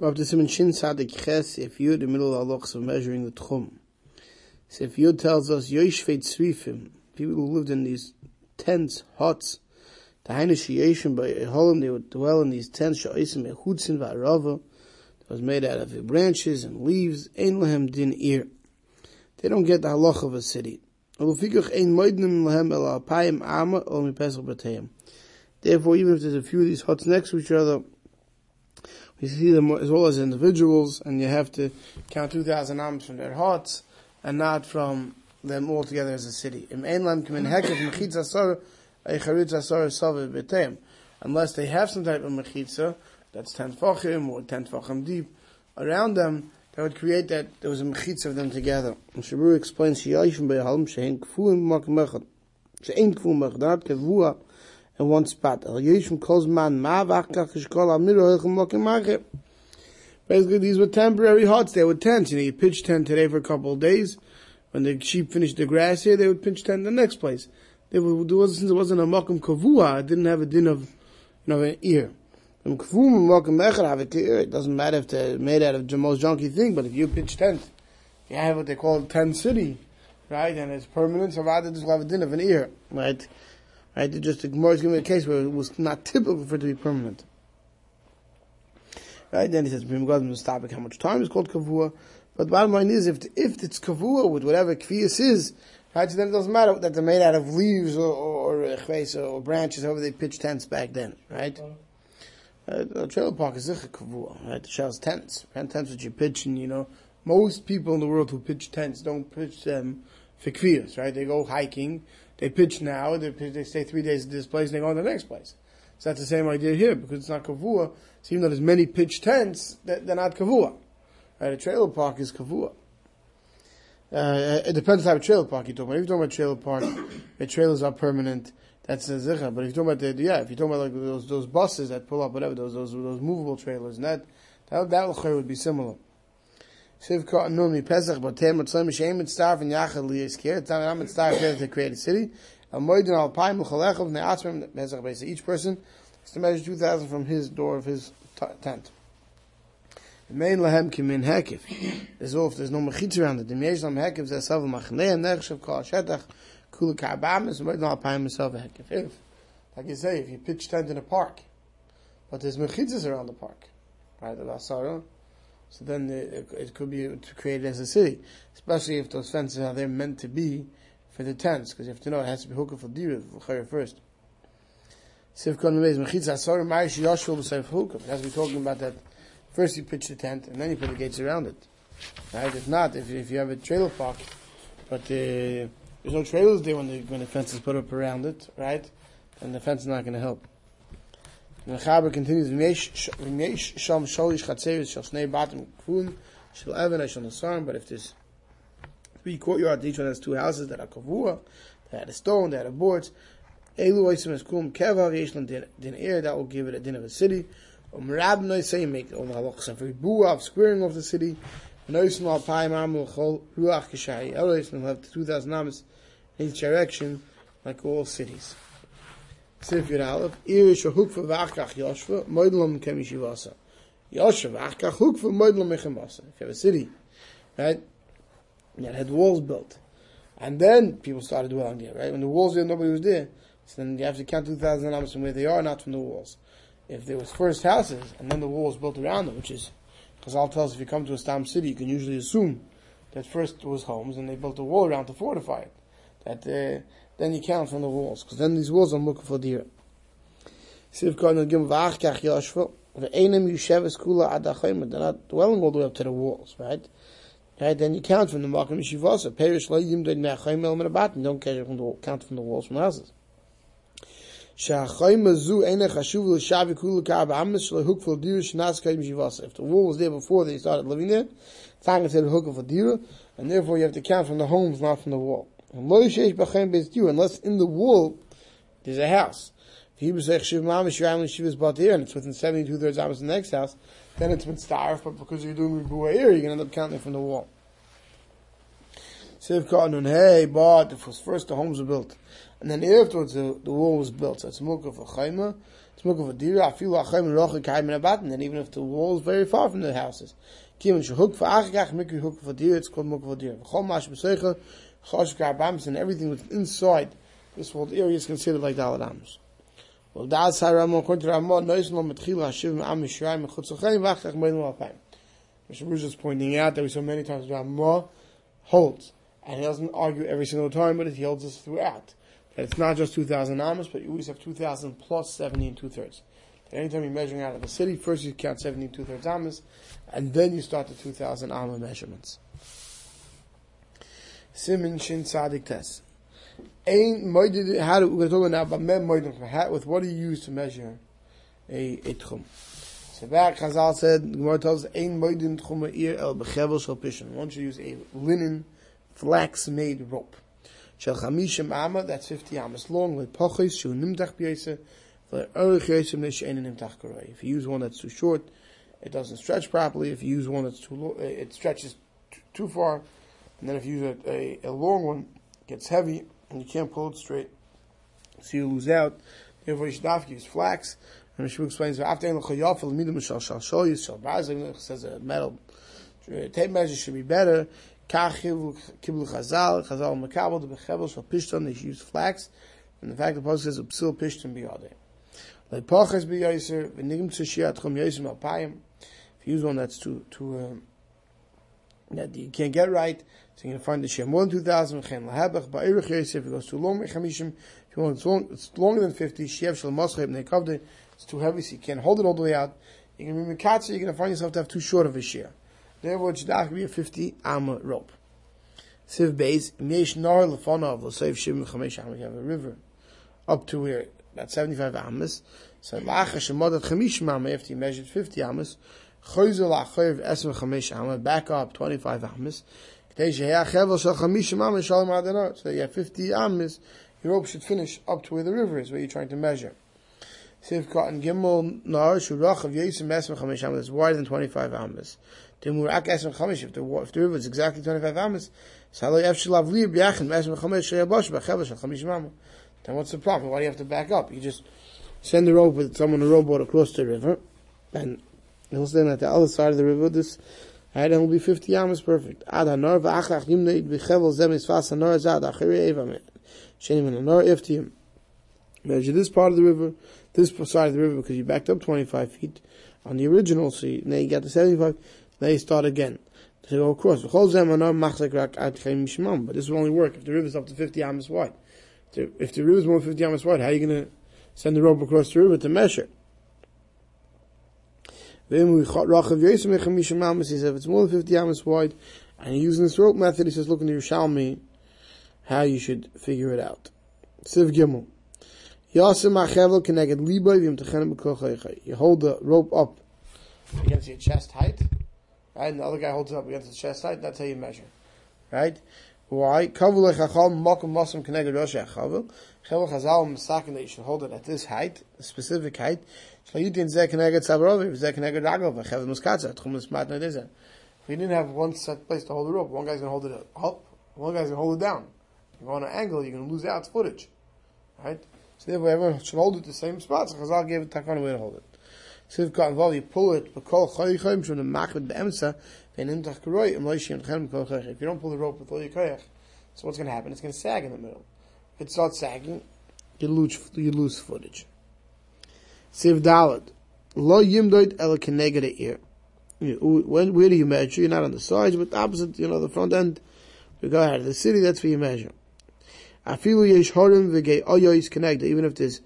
Rav Simon Shin Sadik Ches, if in the middle of halachas of measuring the tchum. So if Yud tells us, Yoishveit Tzrifim, people who lived in these tents, huts, the Hainu Shiyeshim by Eholim, they would dwell in these tents, Sha'osim Echutzin Va'arava, that was made out of branches and leaves, Ein Lehem Din Ir. They don't get the halach of a city. Therefore, even if there's a few of these huts next to each other, we see them as well as individuals, and you have to count 2,000 ams from their hearts, and not from them all together as a city. Unless they have some type of mechitza, that's 10 fachim or 10 fachim deep, around them, that would create that there was a mechitza of them together. And explains, In one spot. Basically, these were temporary huts. They were tents. You know, you pitch tent today for a couple of days. When the sheep finished the grass here, they would pitch tent in the next place. They would, since it wasn't a makom kavua, it didn't have a din of, you know, an ear. It doesn't matter if they're made out of the most junky thing, but if you pitch tent, you have what they call tent city, right? And it's permanent, so rather just have a din of an ear, right? Right? Just the Gemara is giving a case where it was not typical for it to be permanent. Right? Then he says, Bim stop how much time is called kavua. But the bottom line is, if if it's kavua with whatever kvias is, right, so then it doesn't matter that they're made out of leaves or or, or, or branches, however they pitch tents back then, right? Uh, the trailer park is zicha kavua, right? The shell's tents, and tents which you pitch, and you know, most people in the world who pitch tents don't pitch them for kvias, right? They go hiking, they pitch now, they, pitch, they stay three days at this place, and they go on to the next place. So that's the same idea here, because it's not kavua. So even though there's many pitch tents, they're, not kavua. Right? A trailer park is kavua. Uh, it depends type of trailer park you're talking about. If you're talking about trailer park, the trailers are permanent, that's a zicha. But if you're talking about the, yeah, if you're talking about like those, those buses that pull up, whatever, those, those, those movable trailers, and that, that, that would be similar. Sivka Anumi Pesach Batem Mitzvah Mishem Starv and Yachal Liyiskir. It's not a Starv to create a city. Each person has to measure 2,000 from his door of his t- tent. Main lahem kimin hekif. There's all if there's no mechitz around it. The meish lam hekif zeh sav machnei and nechshav kol shetach kula ka'abam is moed al payim myself hekif. If, like you say, if you pitch tent in a park, but there's mechitzas around the park, right, the lasara, so then it, it could be created as a city, especially if those fences are there meant to be for the tents, because you have to know it has to be hookah for dira first. Sivkon has to talking about that. First you pitch the tent, and then you put the gates around it. Right? If not, if, if you have a trailer park, but uh, there's no trailers there when the, when the fence is put up around it, right? Then the fence is not going to help. And the Chaber continues, V'myesh Shom Sholish Chatzeris Shal Shnei Batim Kfun Shal Evan Shal Nasar, but if there's three courtyards, each one has two houses that are kavua, that had a stone, that had boards. Elu oisim es kum keva yesh din air that will give it a din of a city. Um rab no say make all the halachas for bua of squaring of the city. Noisim al paim amul chol ruach kishai. Elois will have two thousand namas in each direction, like all cities. Sif Aleph, Irish hukva v'achkach Yoshva, moidlam kem yishivasa. Yoshva v'achkach hukva moidlam mechemasa. If you have a city, right, that had walls built. And then people started dwelling there, right? When the walls there, nobody was there. So then you have to count 2,000 amos from where they are, not from the walls. If there was first houses, and then the walls built around them, which is, because I'll tell us if you come to a Stam city, you can usually assume that first was homes, and they built a wall around to fortify it. That, uh, then you count from the walls, because then these walls are looking for deer. Siv Kohen Gim Vach Kach Yoshva, the Einem Yusheves Kula Adachayim, they're not dwelling all the way up to the walls, right? Right, then you count from the Makam Yeshivasa. Perish lo yim doid me'achayim el merabatim. Don't count from the, count from the walls from houses. Sha'achayim azu ene chashuv l'shavi kulu ka'ab amis shlo for dira shnas kayim Yeshivasa. If the wall was there before they started living there, thank said hook for dira, and therefore you have to count from the homes, not from the wall. And dira, unless in the wall there's a house. If he was like shiv mamish yam l'shivas bat and it's within 72 thirds hours of the next house, then it's been starved, but because you're doing Ribuah here, you're going to end up counting from the wall. Siv Kanun, hey, but it was first the homes were built, and then afterwards the, the wall was built. So it's Mukha for Chayma, Smoke of a deer, I feel like I'm roch kaim in a button, and even if the wall is very far from the houses. Kim and hook for achgach, mikri hook for deer, it's called muk for deer. Chol mash besecha, chosh garbams, and everything that's inside this whole area is considered like daladams. Well, that's how Rambam, according to Rambam, nois metchila hashivim am mishraim, mechutz vachach meidem alpayim. Mishnah Berurah is pointing out that we saw many times Rambam holds, and he doesn't argue every single time, but he holds this throughout. That it's not just 2,000 amas, but you always have 2,000 plus 70 and two thirds. That anytime you're measuring out of a city, first you count 70 and two thirds amas, and then you start the 2,000 amma measurements. Simin Shin Sadik Tes. Ein moided, how do, we're talking now about mem moided, with what do you use to measure a, a tchum? So back, Chazal said, Gemara tells Ein moidin tchum ir el bechevel shal pishon. One should use a linen, flax-made rope. Shel chamishim amma, that's 50 amas long, with pochis, shu nimtach b'yese, for erich yesim nesh ein nimtach karoi. If you use one that's too short, it doesn't stretch properly. If you use one that's too long, it stretches t- too far. And then if you use a, a, a long one, gets heavy, and you can't pull it straight. So you lose out. Therefore, you should have use flax. And Mishnah explains, after says a metal tape measure should be better. Kach kiblu chazal, chazal makabel, the bechevel shal pishton, they use flax. And the fact the post says, psil pishton biyade. Leipachas biyaser, v'nigim tzishiyat chum yasim alpayim. If you use one that's too, too, um, that you can't get right, so you're going to find the share more than 2,000, v'chen lahabach, ba'irich yasir, if it goes too long, mechamishim, if you want it's, long, it's longer than 50, shev shal moscheb neikavde, it's too heavy, so you can't hold it all the way out. You're going to be mikatsa, you're going to find yourself to have too short of a share. Therefore, it should have be a 50 amma rope. Siv base, miesh nar lefonav, l'seif shim chamesh amma, you have a river up to where, about 75 amas. So, lacha shemodat chamish amma, after you measured 50 amas, back up 25 amas. So you have 50 amas, your rope should finish up to where the river is, where you're trying to measure. Sif cotton gimel nar shurach of chamesh amas is wider than 25 amas. If the, if the river is exactly 25 amas. Then what's the problem? Why do you have to back up? You just send the rope with someone a rowboat across the river, and he'll stand at the other side of the river, this Right, and will be 50 amas perfect. Measure this part of the river, this side of the river, because you backed up 25 feet on the original, so you, now you got to 75, now you start again. To go across. But this will only work if the river is up to 50 amas wide. If the river is more than 50 amas wide, how are you going to send the rope across the river to measure? He says if it's more than 50 amas wide, and you're using this rope method, he says, look in the Yerushalmi, how you should figure it out. Siv Gimel. You hold the rope up against your chest height, right? And the other guy holds it up against his chest height, that's how you measure, right? Why? Kavul echachal mokum masam keneged rosh echavul. Chevel chazal misakin that you should hold it at this height, a specific height. Shlayutin zeh keneged sabarovi, zeh keneged ragov, chevel muskatza, tchum nismat nediza. If you didn't have one set place to hold the rope, one guy's to hold it up, one guy's to hold it down. You go on an angle, you're to lose out footage. Right? So therefore everyone should hold it the same spot, so Chazal gave it takana way to hold it. So if you pull it, bekol choyichem, from the machmed be'emsa, if you don't pull the rope with all your koyach, so what's going to happen? It's going to sag in the middle. If it starts sagging, you lose, you lose footage. Siv Dalad. Lo yimdoid el keneged ear. Where do you measure? You're not on the sides, but opposite, you know, the front end. You go out of the city, that's where you measure. Afilu yesh horim v'gei oyois kenegda, even if there's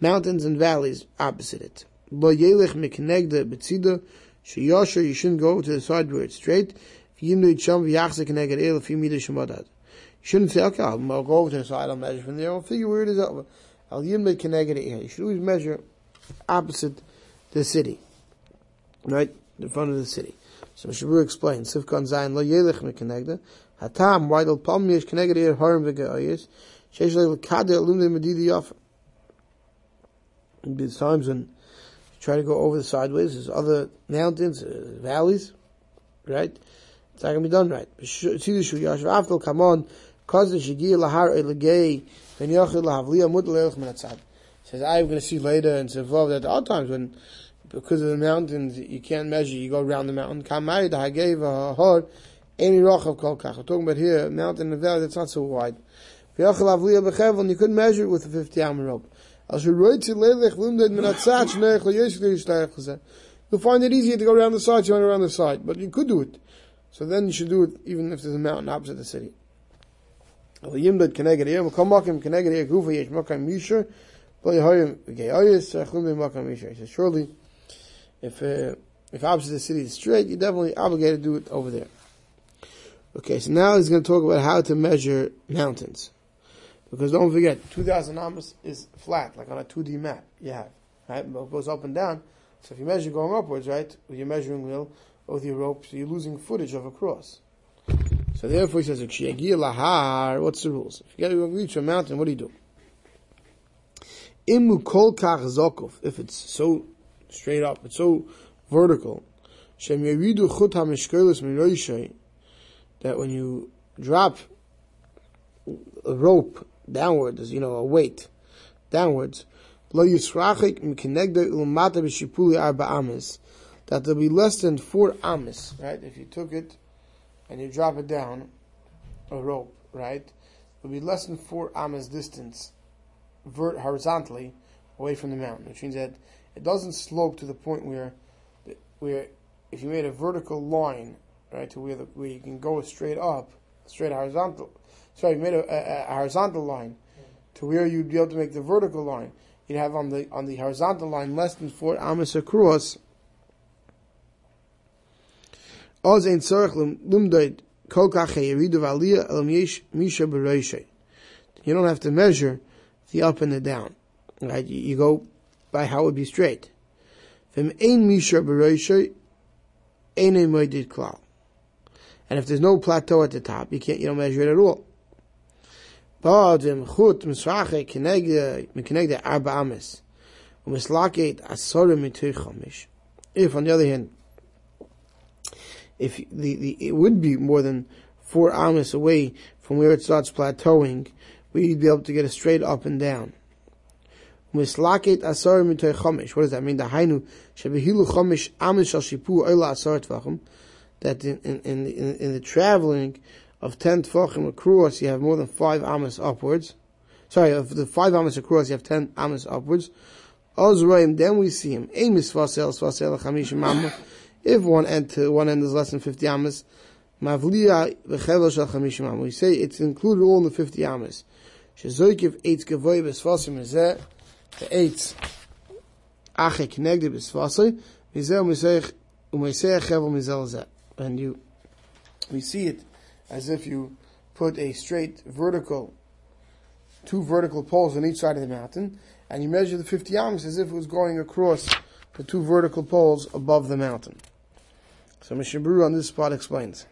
mountains and valleys opposite it. Lo yelech mekenegda betzida, Sheyosher, you shouldn't go to the side where it's straight. You shouldn't say, okay, I'll, go over to the side, I'll measure from there, I'll figure where it is over. You should always measure opposite the city. Right? In front of the city. So Mishabur explains, Sifkan Zayin Lo Yelech Me Hatam, why the Palm Yesh Keneged Eir Harim V'Ge'ayis, Shesh Le Kader Lumne Medidi times when try to go over the sideways. There's other mountains, uh, valleys, right? It's not going to be done right. Come on. Says, I'm going to see later and Sevov that there are times when, because of the mountains, you can't measure, you go around the mountain. Any. We're talking about here, mountain and valley that's not so wide. And you couldn't measure it with a 50 arm rope. You'll find it easier to go around the side, you went around the side, but you could do it. So then you should do it even if there's a mountain opposite the city. He says surely if uh, if opposite the city is straight, you're definitely obligated to do it over there. Okay, so now he's going to talk about how to measure mountains. Because don't forget, 2,000 amas is flat, like on a 2D map you have, right? It goes up and down. So if you measure going upwards, right, with your measuring wheel or with your rope, so you're losing footage of a cross. So therefore he says, what's the rules? If you get to reach a mountain, what do you do? Imu kol kach zokov, if it's so straight up, it's so vertical, that when you drop a rope downwards, you know, a weight downwards, that there'll be less than four amis, right? If you took it and you drop it down, a rope, right? It'll be less than four amis distance, vert horizontally, away from the mountain, which means that it doesn't slope to the point where, where if you made a vertical line, right, to where the, where you can go straight up, straight horizontal, sorry, you made a, a, a, horizontal line to where you'd be able to make the vertical line. You'd have on the on the horizontal line less than four amas across. You don't have to measure the up and the down. Right? You go by how it would be straight. And if there's no plateau at the top, you can't you don't measure it at all. Badim chut misrache kenegde arba ames. Umislaket asorim mitui chomish. If, on the other hand, if the, the it would be more than four amas away from where it starts plateauing, we'd be able to get a straight up and down. Mislaket asar mitoy chomish. What does that mean? The hainu shebehilu chomish amis shal shipu oila asar tvachim. That in, in, in, in the traveling of ten tefachim across, you have more than five amas upwards. Sorry, of the five amas across, you have ten amas upwards. Ozraim, then we see him. Amis vasel svasel chamishim amma. If one end to one end is less than fifty amas, mavliya. We say it's included all in the fifty amas. Shezoikiv eitz gavoy b'svasim izeh, the eitz ache mizel. And you, we see it as if you put a straight vertical, two vertical poles on each side of the mountain, and you measure the 50 ams as if it was going across the two vertical poles above the mountain. So Mishabru on this spot explains.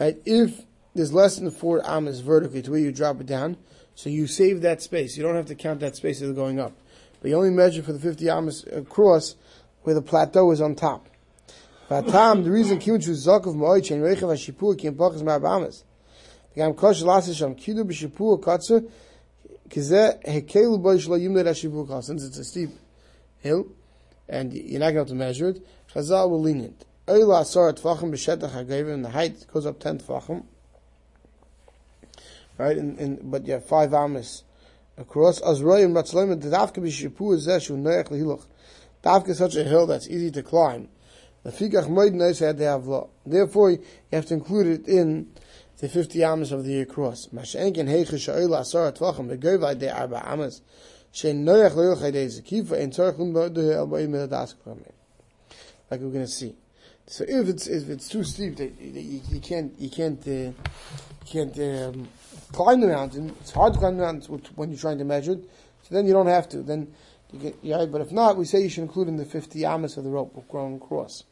Right, if there's less than four amas vertically to where you drop it down, so you save that space. You don't have to count that space as going up. But you only measure for the 50 amas across where the plateau is on top. Vatam, the reason kimuchu zakov moich and reichav hashipur kim pachas ma'abamas. V'gam kosh lasis sham kidu b'shipur katzer kizeh hekelu boi shlo yimler hashipur kal. Since it's a steep hill, and you're not going to measure it, Chazal will lenient. Oila asar tfachim b'shetach ha'gevim, the height goes up 10 tfachim right? But you have five amas across. Azroyim Ratzloim the Dafka b'Shipu Zeshu Noach Lehiluch. Dafka is such a hill that's easy to climb. The Fikach Moed have law. Therefore, you have to include it in the 50 amas of the year cross. Mashenken Heiche Sha'ila Asar De Arba Amas. Medadas Like we're going to see. So if it's if it's too steep, that you, you, can't you can't uh, you can't um, climb the mountain. It's hard to climb the mountain when you're trying to measure it. So then you don't have to. Then you get yeah. But if not, we say you should include in the fifty amas of the rope grown cross.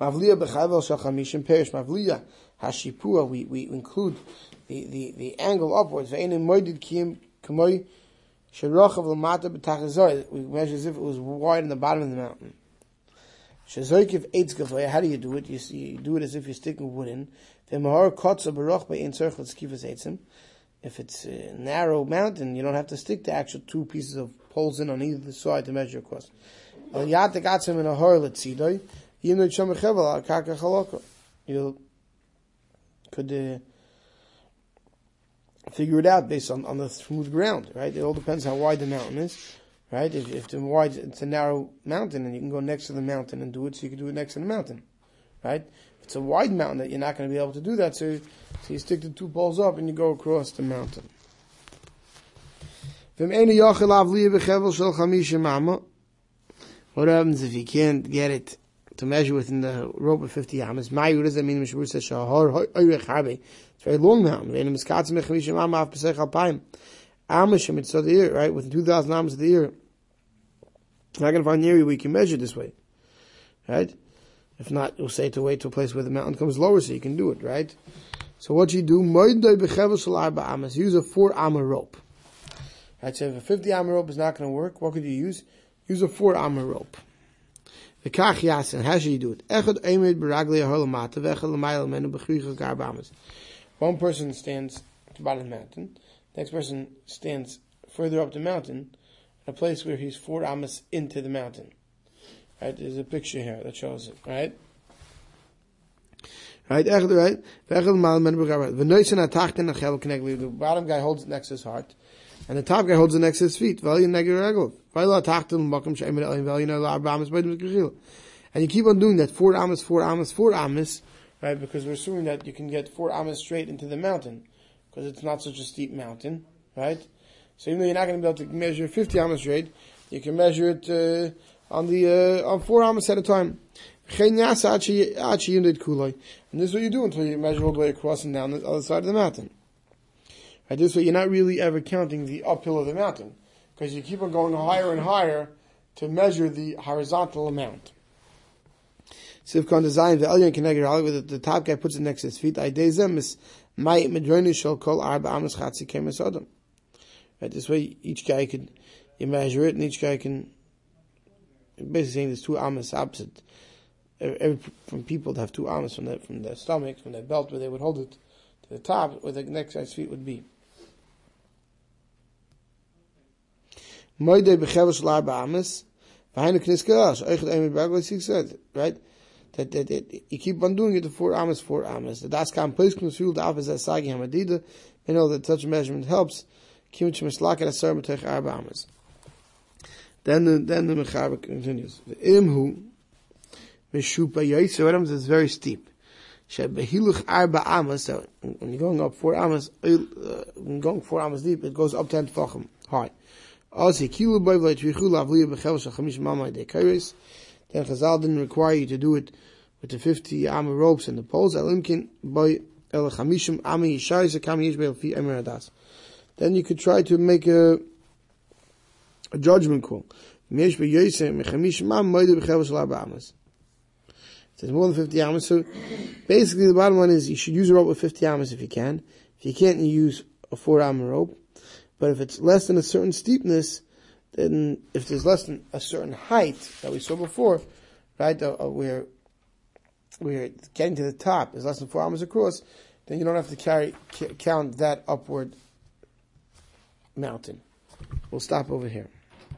Mavliya b'chayvel shachamishim perish. Mavliya hashipua. We we include the, the, the angle upwards. Ve'enim moedid kiyim kamoy sherachav l'mata b'tachazor. We measure as if it was wide in the bottom of the mountain. Shezoikiv eitz how do you do it? You, see, you do it as if you're sticking wood in. If it's a narrow mountain, you don't have to stick the actual two pieces of poles in on either side to measure across. El yatek atzim in a hor letzidoi, yim no chom chevel al karka chaloko. You could uh, figure it out based on, on the smooth ground, right? It all depends how wide the mountain is right? If, if the wide, it's a narrow mountain, and you can go next to the mountain and do it, so you can do it next to the mountain, right? If it's a wide mountain, that you're not going to be able to do that, so, so you stick the two poles up and you go across the mountain. What happens if you can't get it to measure within the rope of 50 amas? Mayu does that mean It's very long year, right? Within 2,000 amos of the year. You're not going to find an area you can measure this way. Right? If not, you'll say to wait to a place where the mountain comes lower so you can do it, right? So what you do, use a four amma rope. Right, so if a 50 amma rope is not going to work, what could you use? Use a four amma rope. How should you do it? One person stands at the bottom of the mountain, the next person stands further up the mountain, at a place where he's four amas into the mountain. Right? There's a picture here that shows it. Right? Right? Right? The bottom guy holds it next to his heart, and the top guy holds it next to his feet. And you keep on doing that, four amas, four amas, four amas, right? Because we're assuming that you can get four amas straight into the mountain, because it's not such a steep mountain, right? So even though you're not going to be able to measure 50 amas straight, you can measure it uh, on the uh, on four amas at a time. And this is what you do until you measure all the way across and down the other side of the mountain. Right, this way you're not really ever counting the uphill of the mountain, because you keep on going higher and higher to measure the horizontal amount. Sivkon design the Elyon Kenegger with the top guy puts it next to his feet. My call. Right, this way each guy can, you measure it and each guy can, basically saying there's two amas opposite. Every, from people that have two amas from their, from their stomach, from their belt, where they would hold it to the top, where the next guy's feet would be. Amas, the right? That, that, that, you keep on doing it to four amas, four amas. The das kam pois knus the office as sagi hamadida, you know that such a measurement helps. Then the then the mechaber continues. The imhu yaitzer items is very steep. Shebehiluch arba amas. So when you're going up four amas, uh, going four amas deep, it goes up ten tefachim high. Also, kilu boy v'leitrichu lavliya b'chevel shachamish mamay dekairis. Then Chazal didn't require you to do it with the 50 amma ropes and the poles. Elimkin boy el chamishim ami yishai zekam yishbel fi emir adas then you could try to make a, a judgment call. It says more than 50 amas. So basically the bottom line is you should use a rope with 50 amas if you can. If you can't, you use a 4 amma rope. But if it's less than a certain steepness, then if there's less than a certain height that we saw before, right, uh, uh, where we're getting to the top is less than 4 amas across, then you don't have to carry count that upward mountain. We'll stop over here.